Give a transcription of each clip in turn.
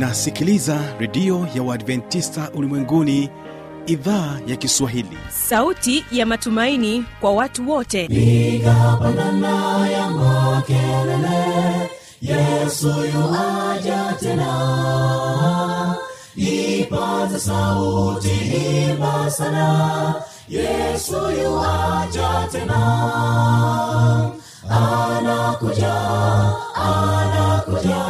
unasikiliza redio ya uadventista ulimwenguni idhaa ya kiswahili. Sauti ya matumaini kwa watu wote. Piga ya makelele yesu yuaja tena. Ipata sauti imba sana yesu yuaja tena. Anakuja anakuja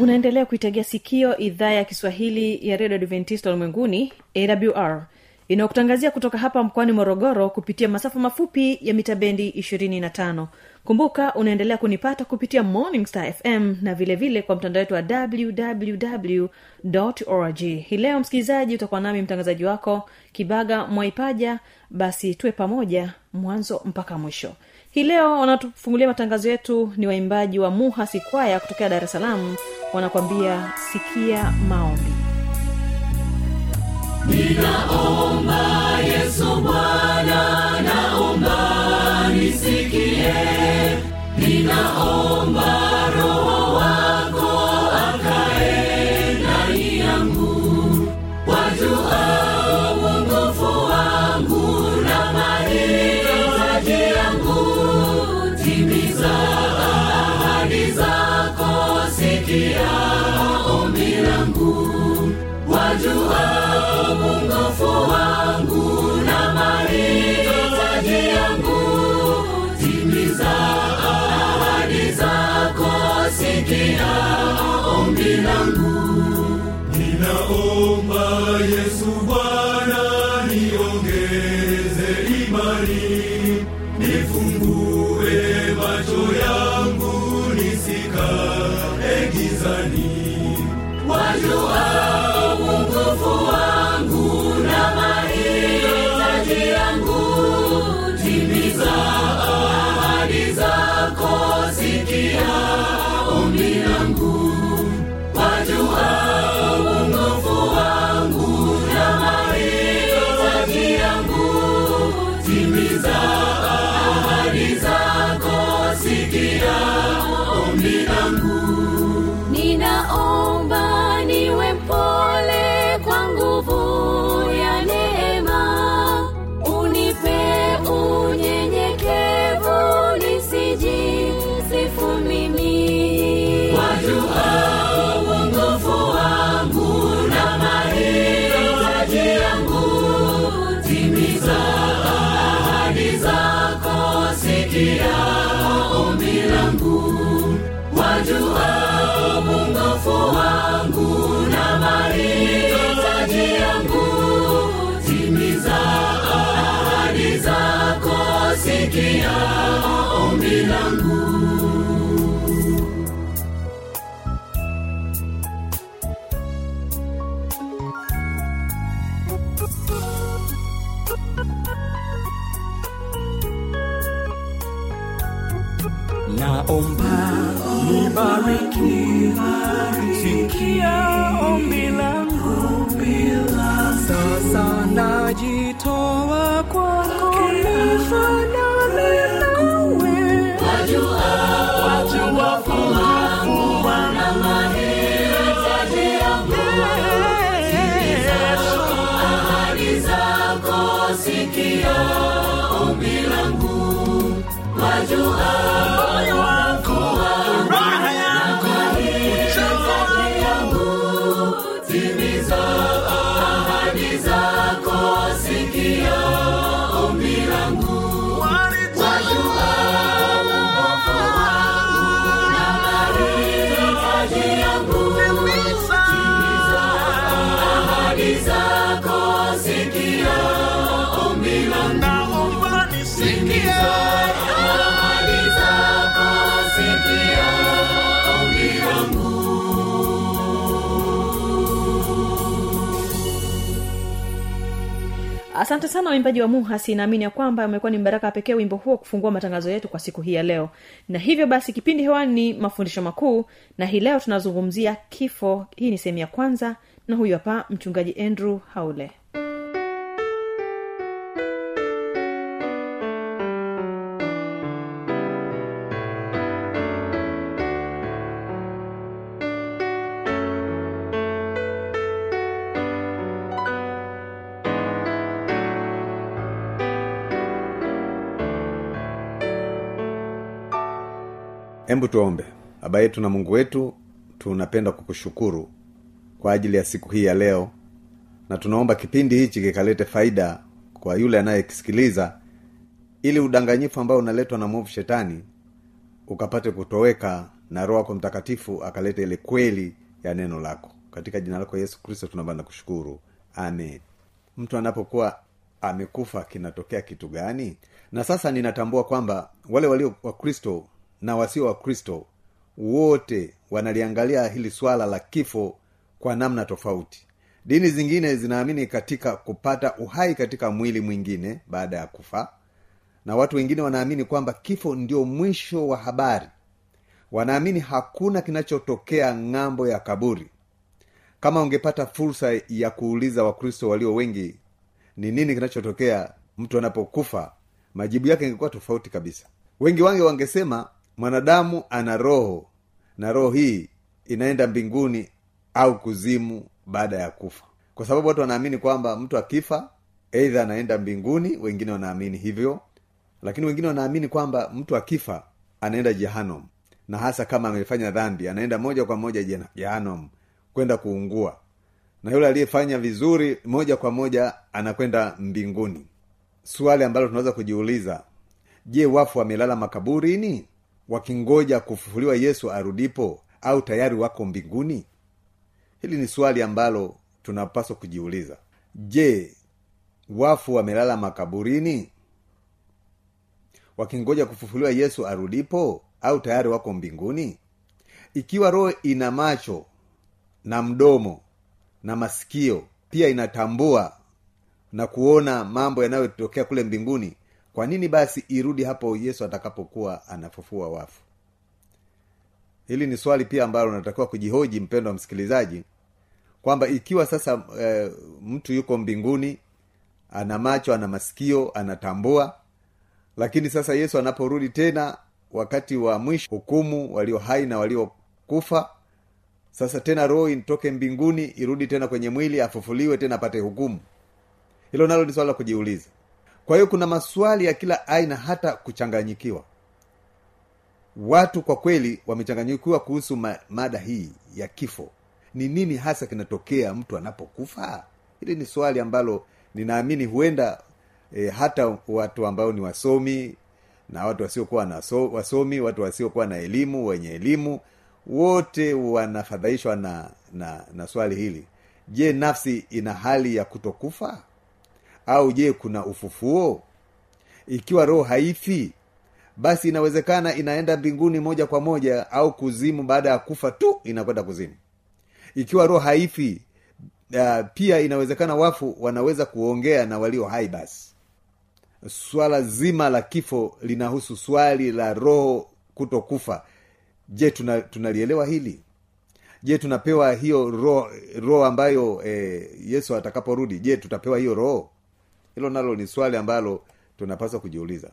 unaendelea kuitegea sikio idhaa ya kiswahili ya redio adventista ulimwenguni awr inayokutangazia kutoka hapa mkoani morogoro kupitia masafa mafupi ya mita bendi 25 kumbuka unaendelea kunipata kupitia morning star fm na vilevile vile kwa mtandao wetu wa www org. Hii leo msikilizaji utakuwa nami mtangazaji wako kibaga mwaipaja. Basi tuwe pamoja mwanzo mpaka mwisho hii leo wanatufungulia matangazo yetu ni waimbaji wa muha sikwaya kutokea dar es salaam. Wanakwambia sikia maombi. Ninaomba yesu bwana sikia ombi langu. Ninaomba yesu bwana niongeze imani nifungue macho yangu nisikae gizani. Wajua langu asante sana waimbaji wa muhasi naamini ya kwamba umekuwa ni mbaraka pekee wimbo huo kufungua matangazo yetu kwa siku hii ya leo. Na hivyo basi kipindi hewani ni mafundisho makuu na hii leo tunazungumzia kifo. Hii ni sehemu ya kwanza na huyu hapa mchungaji andrew haule hebu tuombe. Baba yetu na mungu wetu tunapenda kukushukuru kwa ajili ya siku hii ya leo na tunaomba kipindi hichi kikalete faida kwa yule anayekisikiliza ili udanganyifu ambao unaletwa na mwovu shetani ukapate kutoweka na roho yako mtakatifu akalete ile kweli ya neno lako. Katika jina lako yesu kristo tunaomba na kushukuru. Amen. Mtu anapokuwa amekufa kinatokea kitu gani? Na sasa ninatambua kwamba wale walio wakristo na wasio wakristo wote wanaliangalia hili swala la kifo kwa namna tofauti. Dini zingine zinaamini katika kupata uhai katika mwili mwingine baada ya kufa na watu wengine wanaamini kwamba kifo ndio mwisho wa habari. Wanaamini hakuna kinachotokea ng'ambo ya kaburi. Kama ungepata fursa ya kuuliza wakristo walio wengi ni nini kinachotokea mtu anapokufa majibu yake ingekuwa tofauti kabisa. Wengi wange wangesema mwanadamu ana roho na roho hii inaenda mbinguni au kuzimu baada ya kufa. Kwa sababu watu wanaamini kwamba mtu akifa eidha anaenda mbinguni wengine wanaamini hivyo lakini wengine wanaamini kwamba mtu akifa anaenda jehanom na hasa kama amefanya dhambi anaenda moja kwa moja jehanom kwenda kuungua. Na yule aliyefanya vizuri moja kwa moja anakwenda mbinguni. Swali ambalo tunaweza kujiuliza je wafu wamelala makaburini wakingoja kufufuliwa yesu arudipo au tayari wako mbinguni? Hili ni swali ambalo tunapaswa kujiuliza. Je wafu wamelala makaburini? Wakingoja kufufuliwa yesu arudipo au tayari wako mbinguni? Ikiwa roho ina macho na mdomo na masikio pia inatambua na kuona mambo yanayotokea kule mbinguni kwa nini basi irudi hapo yesu atakapokuwa anafufua wafu? Hili ni swali pia ambalo unatakiwa kujihoji mpendo wa msikilizaji kwamba ikiwa sasa e, mtu yuko mbinguni ana macho ana masikio anatambua lakini sasa yesu anaporudi tena wakati wa mwisho hukumu walio hai na waliokufa sasa tena roho itoke mbinguni irudi tena kwenye mwili afufuliwe tena apate hukumu. Hilo nalo ni swala la kujiuliza kwa hiyo kuna maswali ya kila aina hata kuchanganyikiwa. Watu kwa kweli wamechanganyikiwa kuhusu ma, mada hii ya kifo. Ni nini hasa kinatokea mtu anapokufa? Hili ni swali ambalo ninaamini huenda e, hata watu ambao ni wasomi na watu wasiokuwa na so, wasomi watu wasiokuwa na elimu wenye elimu wote wanafadhaishwa na, na na swali hili. Je nafsi ina hali ya kutokufa au je kuna ufufuo? Ikiwa roho haifi basi inawezekana inaenda mbinguni moja kwa moja au kuzimu. Baada ya kufa tu inakwenda kuzimu. Ikiwa roho haifi uh, pia inawezekana wafu wanaweza kuongea na walio hai basi. Swala zima la kifo linahusu swali la roho kutokufa. Je tuna tunalielewa hili? Je tunapewa hiyo roho roho ambayo eh, yesu atakaporudi? Je tutapewa hiyo roho hilo nalo ni swali ambalo tunapaswa kujiuliza.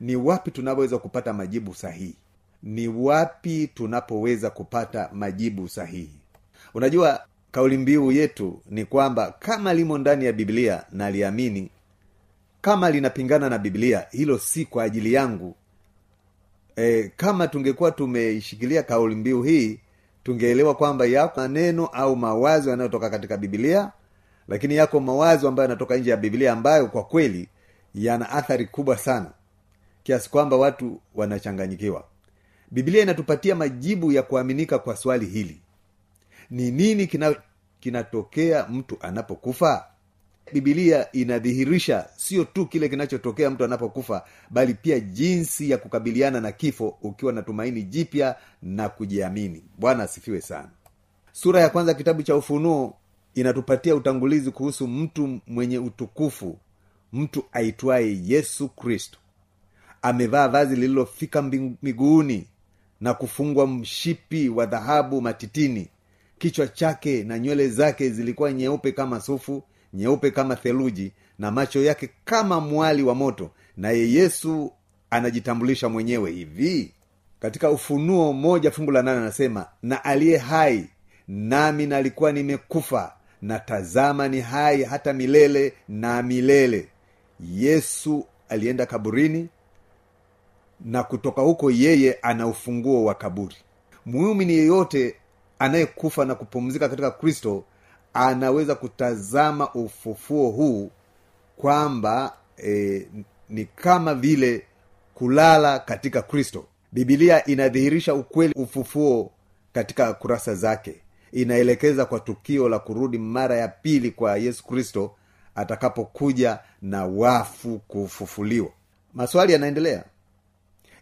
Ni wapi tunapoweza kupata majibu sahihi? Ni wapi tunapoweza kupata majibu sahihi? Unajua kauli mbiu yetu ni kwamba kama limo ndani ya biblia na liamini kama linapingana na biblia hilo si kwa ajili yangu. E, kama tungekuwa tumeishikilia kauli mbiu hii tungeelewa kwamba yako maneno au mawazo yanayotoka katika biblia lakini yako mawazo ambayo yanatoka nje ya biblia ambayo kwa kweli yana athari kubwa sana. Kiasi kwamba watu wanachanganyikiwa. Biblia inatupatia majibu ya kuaminika kwa swali hili. Ni nini kina, kinatokea mtu anapokufa? Bibilia inadhihirisha sio tu kile kinachotokea mtu anapokufa bali pia jinsi ya kukabiliana na kifo ukiwa na tumaini jipya na kujiamini. Bwana asifiwe sana. Sura ya kwanza kitabu cha ufunuo inatupatia utangulizi kuhusu mtu mwenye utukufu mtu aitwaye yesu kristo. Amevaa vazi lililofika miguuni na kufungwa mshipi wa dhahabu matitini. Kichwa chake na nywele zake zilikuwa nyeupe kama sufu nyeupe kama theluji na macho yake kama mwali wa moto. Naye yesu anajitambulisha mwenyewe hivi. Katika ufunuo moja fungu la nane anasema na aliye hai nami nalikuwa nimekufa na tazama ni hai hata milele na milele. Yesu alienda kaburini na kutoka huko yeye ana ufunguo wa kaburi. Muumini yeyote anayekufa na kupumzika katika kristo anaweza kutazama ufufuo huu kwamba e, ni kama vile kulala katika kristo. Bibilia inadhihirisha ukweli ufufuo katika kurasa zake inaelekeza kwa tukio la kurudi mara ya pili kwa yesu kristo atakapokuja na wafu kufufuliwa. Maswali yanaendelea.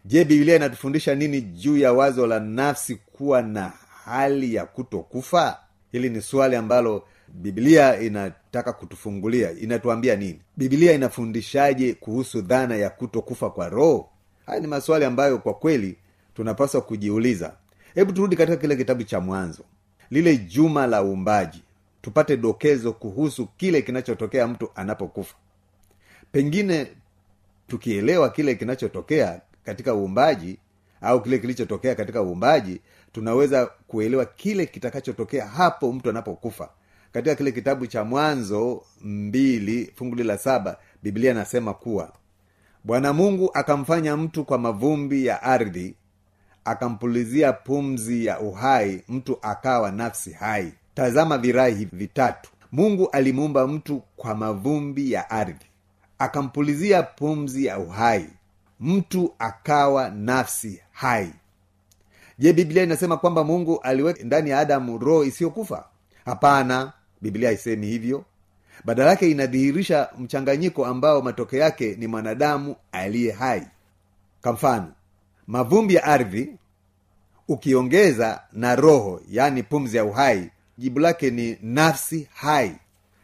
Je bibilia inatufundisha nini juu ya wazo la nafsi kuwa na hali ya kutokufa? Hili ni swali ambalo bibilia inataka kutufungulia. Inatuambia nini? Bibilia inafundishaje kuhusu dhana ya kutokufa kwa roho? Haya ni maswali ambayo kwa kweli tunapaswa kujiuliza. Hebu turudi katika kile kitabu cha mwanzo lile juma la uumbaji. Tupate dokezo kuhusu kile kinachotokea mtu anapokufa. Pengine tukielewa kile kinachotokea katika uumbaji au kile kilichotokea katika uumbaji tunaweza kuelewa kile kitakachotokea hapo mtu anapokufa. Katika kile kitabu cha mwanzo mbili funguli la saba biblia nasema kuwa bwana mungu akamfanya mtu kwa mavumbi ya ardhi akampulizia pumzi ya uhai mtu akawa nafsi hai. Tazama virahi vitatu. Mungu alimuumba mtu kwa mavumbi ya ardhi. Akampulizia pumzi ya uhai mtu akawa nafsi hai. Je biblia inasema kwamba mungu aliweka ndani ya adamu roho isiyokufa? Hapana biblia haisemi hivyo. Badala yake inadhihirisha mchanganyiko ambao matokeo yake ni mwanadamu aliye hai. Kwa mfano mavumbi ya ardhi ukiongeza na roho yaani pumzi ya uhai jibu lake ni nafsi hai.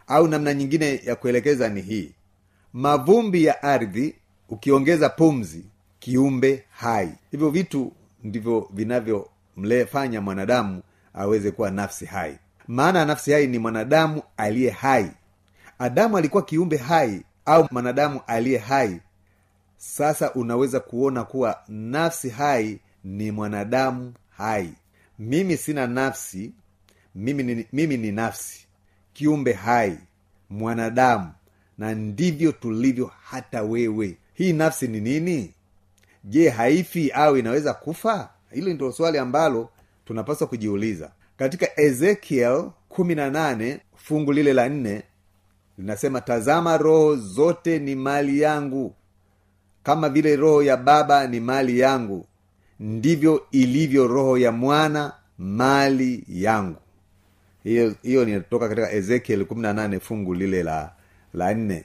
Au namna nyingine ya kuelekeza ni hii. Mavumbi ya ardhi ukiongeza pumzi kiumbe hai. Hivyo vitu ndivyo vinavyomlefanya mwanadamu aweze kuwa nafsi hai. Maana ya nafsi hai ni mwanadamu aliye hai. Adamu alikuwa kiumbe hai au mwanadamu aliye hai sasa unaweza kuona kuwa nafsi hai ni mwanadamu hai. Mimi sina nafsi mimi ni, mimi ni nafsi kiumbe hai mwanadamu na ndivyo tulivyo hata wewe. Hii nafsi ni nini? Je haifi au inaweza kufa? Hilo ndio swali ambalo tunapaswa kujiuliza. Katika ezekiel kumi na nane fungu lile la nne linasema tazama roho zote ni mali yangu kama vile roho ya baba ni mali yangu ndivyo ilivyo roho ya mwana mali yangu. Hiyo hiyo ninatoka katika ezekiel kumi na nane fungu lile la la nne.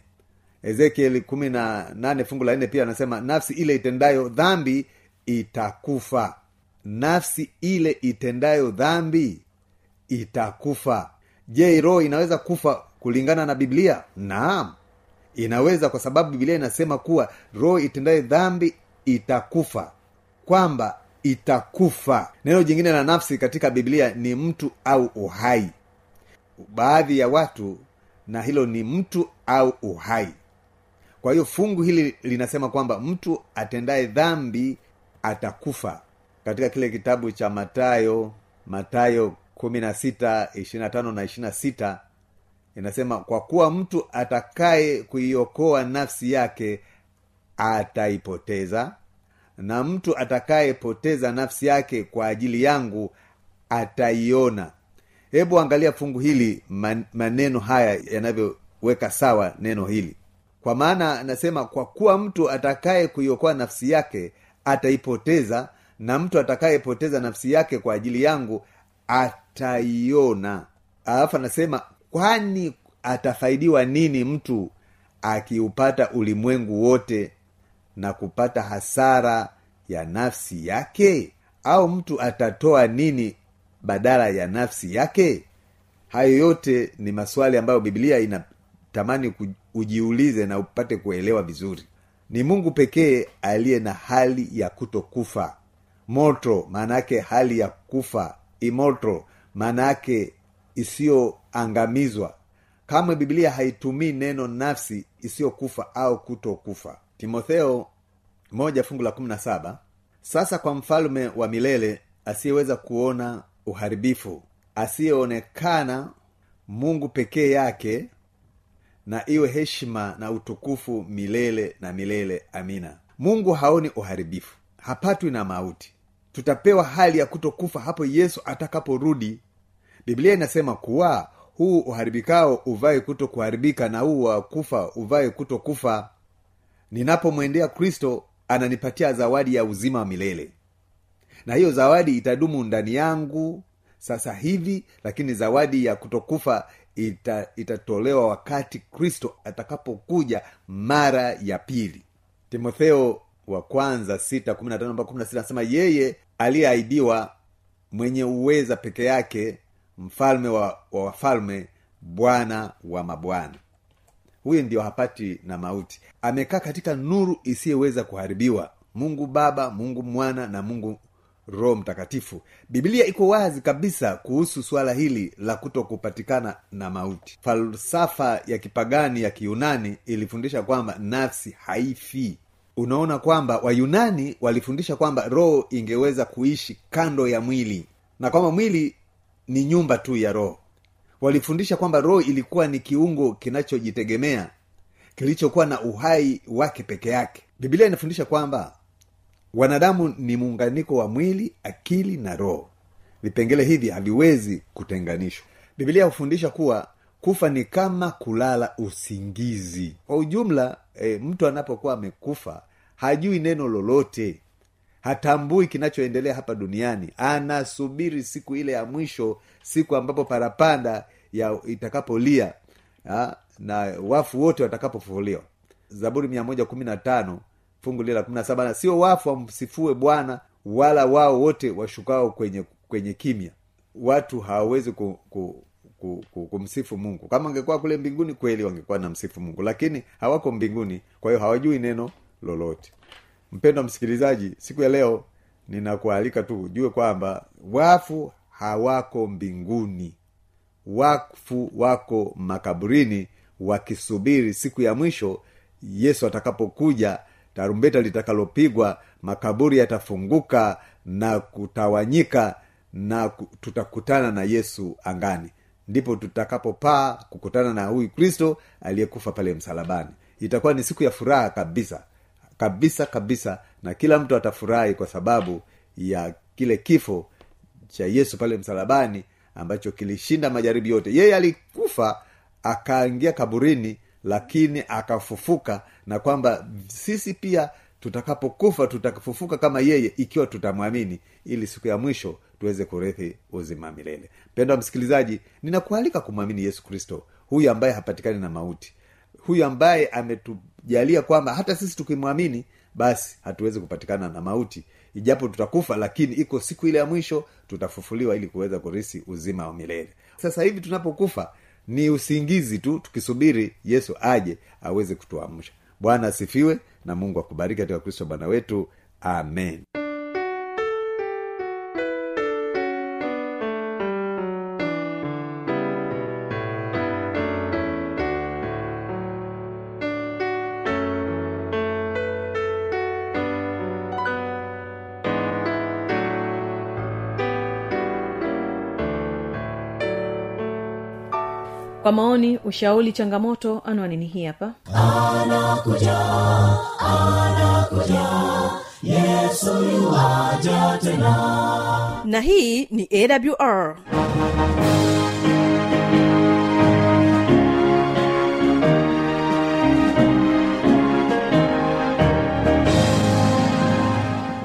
Ezekiel kumi na nane fungu la nne pia anasema nafsi ile itendayo dhambi itakufa. Nafsi ile itendayo dhambi itakufa. Je roho inaweza kufa kulingana na biblia? Naam inaweza kwa sababu bibilia inasema kuwa roho itendaye dhambi itakufa kwamba itakufa. Neno jingine la nafsi katika biblia ni mtu au uhai. Baadhi ya watu na hilo ni mtu au uhai. Kwa hiyo fungu hili linasema kwamba mtu atendaye dhambi atakufa. Katika kile kitabu cha matayo matayo kumi na sita ishirina tano na ishirina sita inasema kwa kuwa mtu atakaye kuiokoa nafsi yake ataipoteza na mtu atakayepoteza nafsi yake kwa ajili yangu ataiona. Hebu angalia fungu hili man, maneno haya yanavyoweka sawa neno hili. Kwa maana anasema kwa kuwa mtu atakaye kuiokoa nafsi yake ataipoteza na mtu atakayepoteza nafsi yake kwa ajili yangu ataiona. Alafu anasema kwani atafaidiwa nini mtu akiupata ulimwengu wote na kupata hasara ya nafsi yake? Au mtu atatoa nini badala ya nafsi yake? Hayo yote ni maswali ambayo biblia inatamani ujiulize na upate kuelewa vizuri. Ni mungu pekee aliye na hali ya kutokufa. Moto maana yake hali ya kufa. Imoto maana yake isiyoangamizwa. Kamwe biblia haitumii neno nafsi isiyokufa au kutokufa. Timotheo moja fungu la kumi na saba. Sasa kwa mfalme wa milele asiyeweza kuona uharibifu asiyeonekana mungu pekee yake na iwe heshima na utukufu milele na milele. Amina. Mungu haoni uharibifu hapatwi na mauti. Tutapewa hali ya kutokufa hapo yesu atakaporudi biblia inasema kuwa huu uharibikao uvae kuto kuharibika na huu wa kufa uvae kuto kufa ninapomwendea kristo ananipatia zawadi ya uzima wa milele. Na hiyo zawadi itadumu ndani yangu sasa hivi lakini zawadi ya kutokufa ita, itatolewa wakati kristo atakapokuja mara ya pili. Timotheo wa kwanza sita kumi tano mpaka kumi sita anasema yeye aliyeahidiwa mwenye uweza peke yake mfalme wa, wa wafalme bwana wa mabwana. Huyu ndio hapati na mauti. Amekaa katika nuru isiyoweza kuharibiwa. Mungu baba mungu mwana na mungu roho mtakatifu. Biblia iko wazi kabisa kuhusu suala hili la kuto kupatikana na mauti. Falsafa ya kipagani ya kiyunani ilifundisha kwamba nafsi haifi. Unaona kwamba wayunani walifundisha kwamba roho ingeweza kuishi kando ya mwili na kwamba mwili ni nyumba tu ya roho. Walifundisha kwamba roho ilikuwa ni kiungo kinachojitegemea kilichokuwa na uhai wake peke yake. Biblia inafundisha kwamba wanadamu ni muunganiko wa mwili akili na roho. Vipengele hivi haviwezi kutenganishwa. Biblia hufundisha kuwa kufa ni kama kulala usingizi. Kwa ujumla e, mtu anapokuwa amekufa hajui neno lolote hatambui kinachoendelea hapa duniani. Anasubiri siku ile ya mwisho siku ambapo parapanda ya itakapolia na wafu wote watakapofufuliwa. Zaburi mia moja kumi na tano fungu lile kumi na saba sio wafu wamsifue bwana wala wao wote washukao kwenye kwenye kimya. Watu hawawezi ku, ku, ku, ku, kumsifu mungu. Kama angekuwa kule mbinguni kweli wangekuwa na msifu mungu lakini hawako mbinguni kwa hiyo hawajui neno lolote mpendwa msikilizaji siku ya leo ninakualika tu ujue kwamba wafu hawako mbinguni. Wafu wako makaburini wakisubiri siku ya mwisho yesu atakapokuja. Tarumbeta litakalopigwa makaburi yatafunguka na kutawanyika na tutakutana na yesu angani. Ndipo tutakapopaa kukutana na huyu kristo aliyekufa pale msalabani. Itakuwa ni siku ya furaha kabisa kabisa kabisa na kila mtu atafurahi kwa sababu ya kile kifo cha yesu pale msalabani ambacho kilishinda majaribu yote. Yeye alikufa akaingia kaburini lakini akafufuka na kwamba sisi pia tutakapokufa tutafufuka kama yeye ikiwa tutamwamini ili siku ya mwisho tuweze kurithi uzima milele. Mpendwa msikilizaji ninakualika kumwamini yesu kristo huyu ambaye hapatikani na mauti huyu ambaye ametujalia kwamba hata sisi tukimwamini basi hatuwezi kupatikana na mauti. Ijapo tutakufa lakini iko siku ile ya mwisho tutafufuliwa ili kuweza kurisi uzima wa milele. Sasa hivi tunapokufa ni usingizi tu tukisubiri yesu aje aweze kutuamsha. Bwana asifiwe na mungu akubariki katika kristo bwana wetu. Amen kwa maoni ushauri changamoto anwani ni hii hapa. Na hii ni awr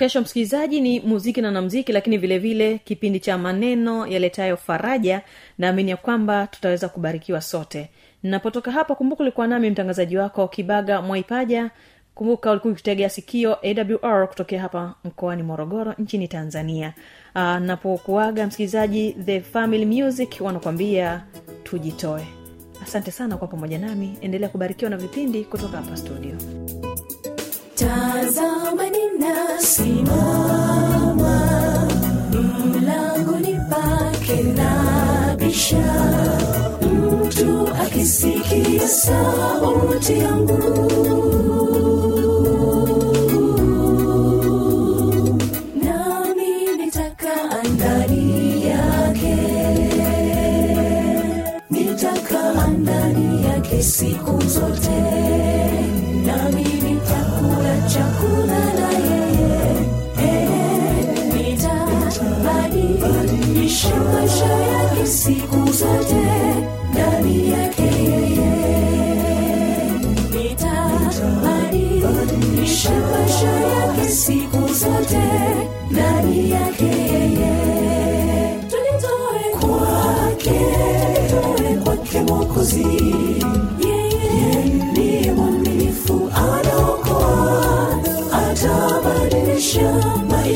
kesho msikilizaji ni muziki na namziki lakini vile vile kipindi cha maneno yaletayo faraja naamini ya kwamba tutaweza kubarikiwa sote. Napotoka hapa kumbuka ulikuwa nami mtangazaji wako kibaga mwaipaja. Kumbuka ulikuwa ukitegea sikio awr kutokea hapa mkoani morogoro nchini tanzania. Uh, napokuaga msikilizaji the family music wanakuambia tujitoe. Asante sana kwa pamoja nami. Endelea kubarikiwa na vipindi kutoka hapa studio tazama ninasimama mlangoni pake nabisha mtu akisikia sauti yangu siku zote nami chakula na yeye. Nitabadilisha maisha yake siku zote. Ndani yake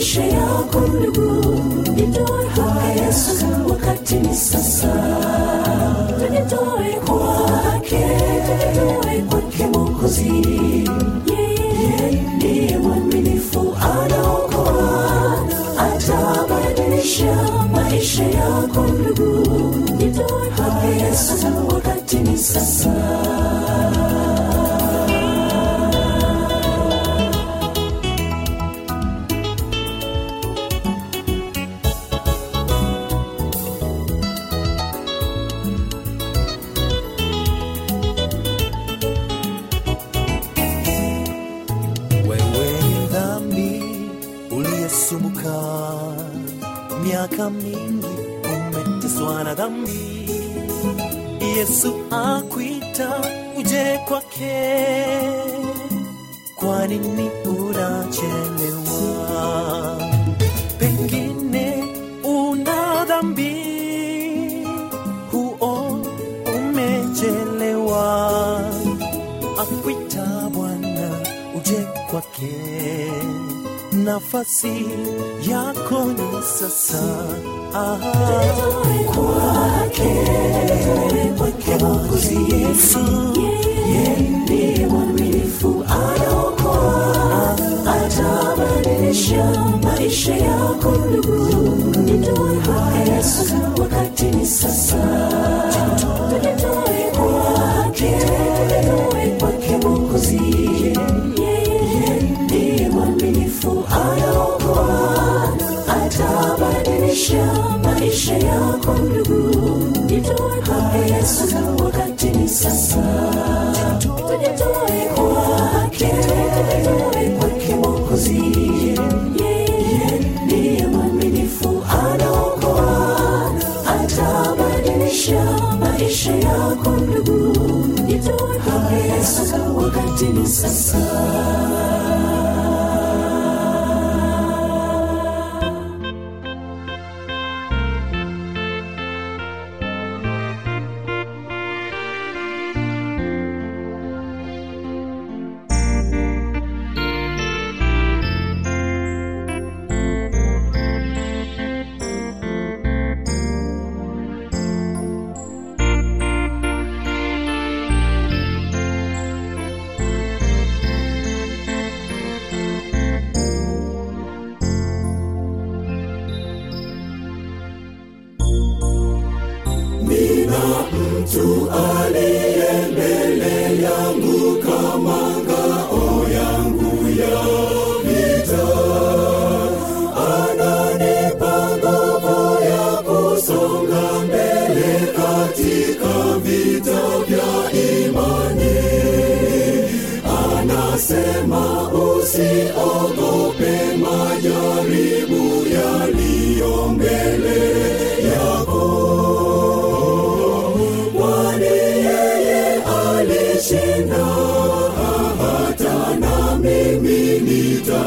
maisha yako ndugu. Nitoe kwa yesu wakati ni sasa. Tujitoe kwake tujitoe kwake mokozi yeye mwaminifu anaokoa atabadilisha maisha yako ndugu. Nitoe kwa yesu wakati ni sasa dhambi. Yesu akuita uje kwake. Kwa nini unachelewa? Pengine una dhambi. Huo umechelewa. Akuita bwana uje kwake. Nafasi yako ni sasa kwake mwokozi yesu yeye ndiye mwaminifu anaokoa atabadilisha maisha yako ndugu nitoe kwake yesu wakati ni sasa maisha yako ndugu. Nitoe kwake yesu wakati ni sasa. Tujitoe kwake tujitoe kwake mokozi yeye mwaminifu anaokoa atabadilisha maisha yako ndugu. Kwake yesu wakati ni sasa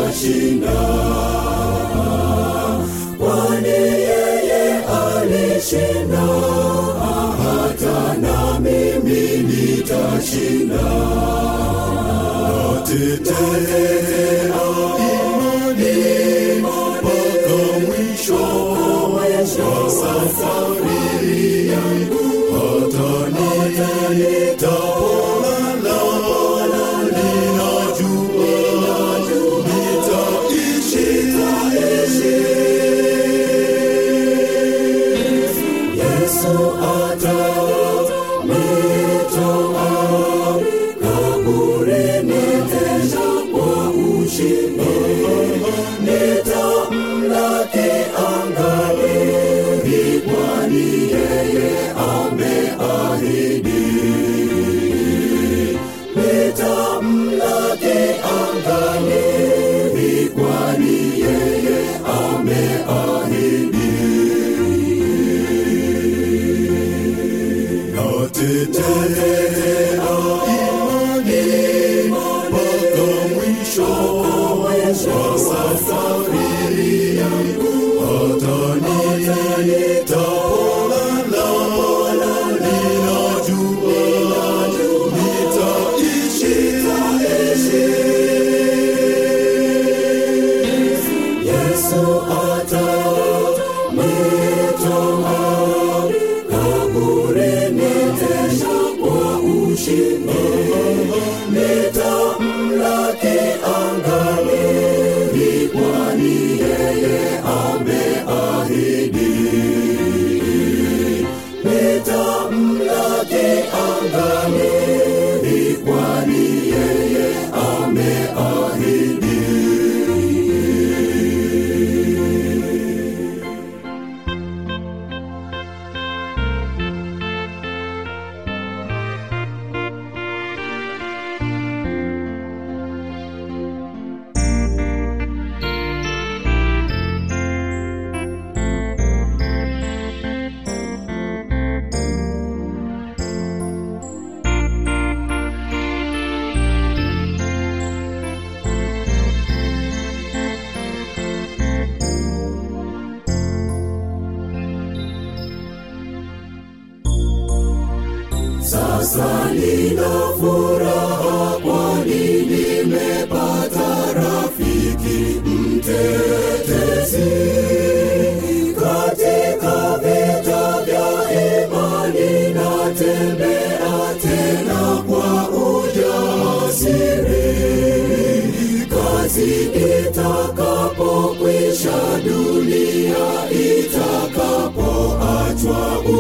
nitashinda to. Nina furaha kwani nimepata rafiki mtetezi katika vita vya imani natembea tena kwa ujasiri kazi itakapokwisha dunia itakapoachwa u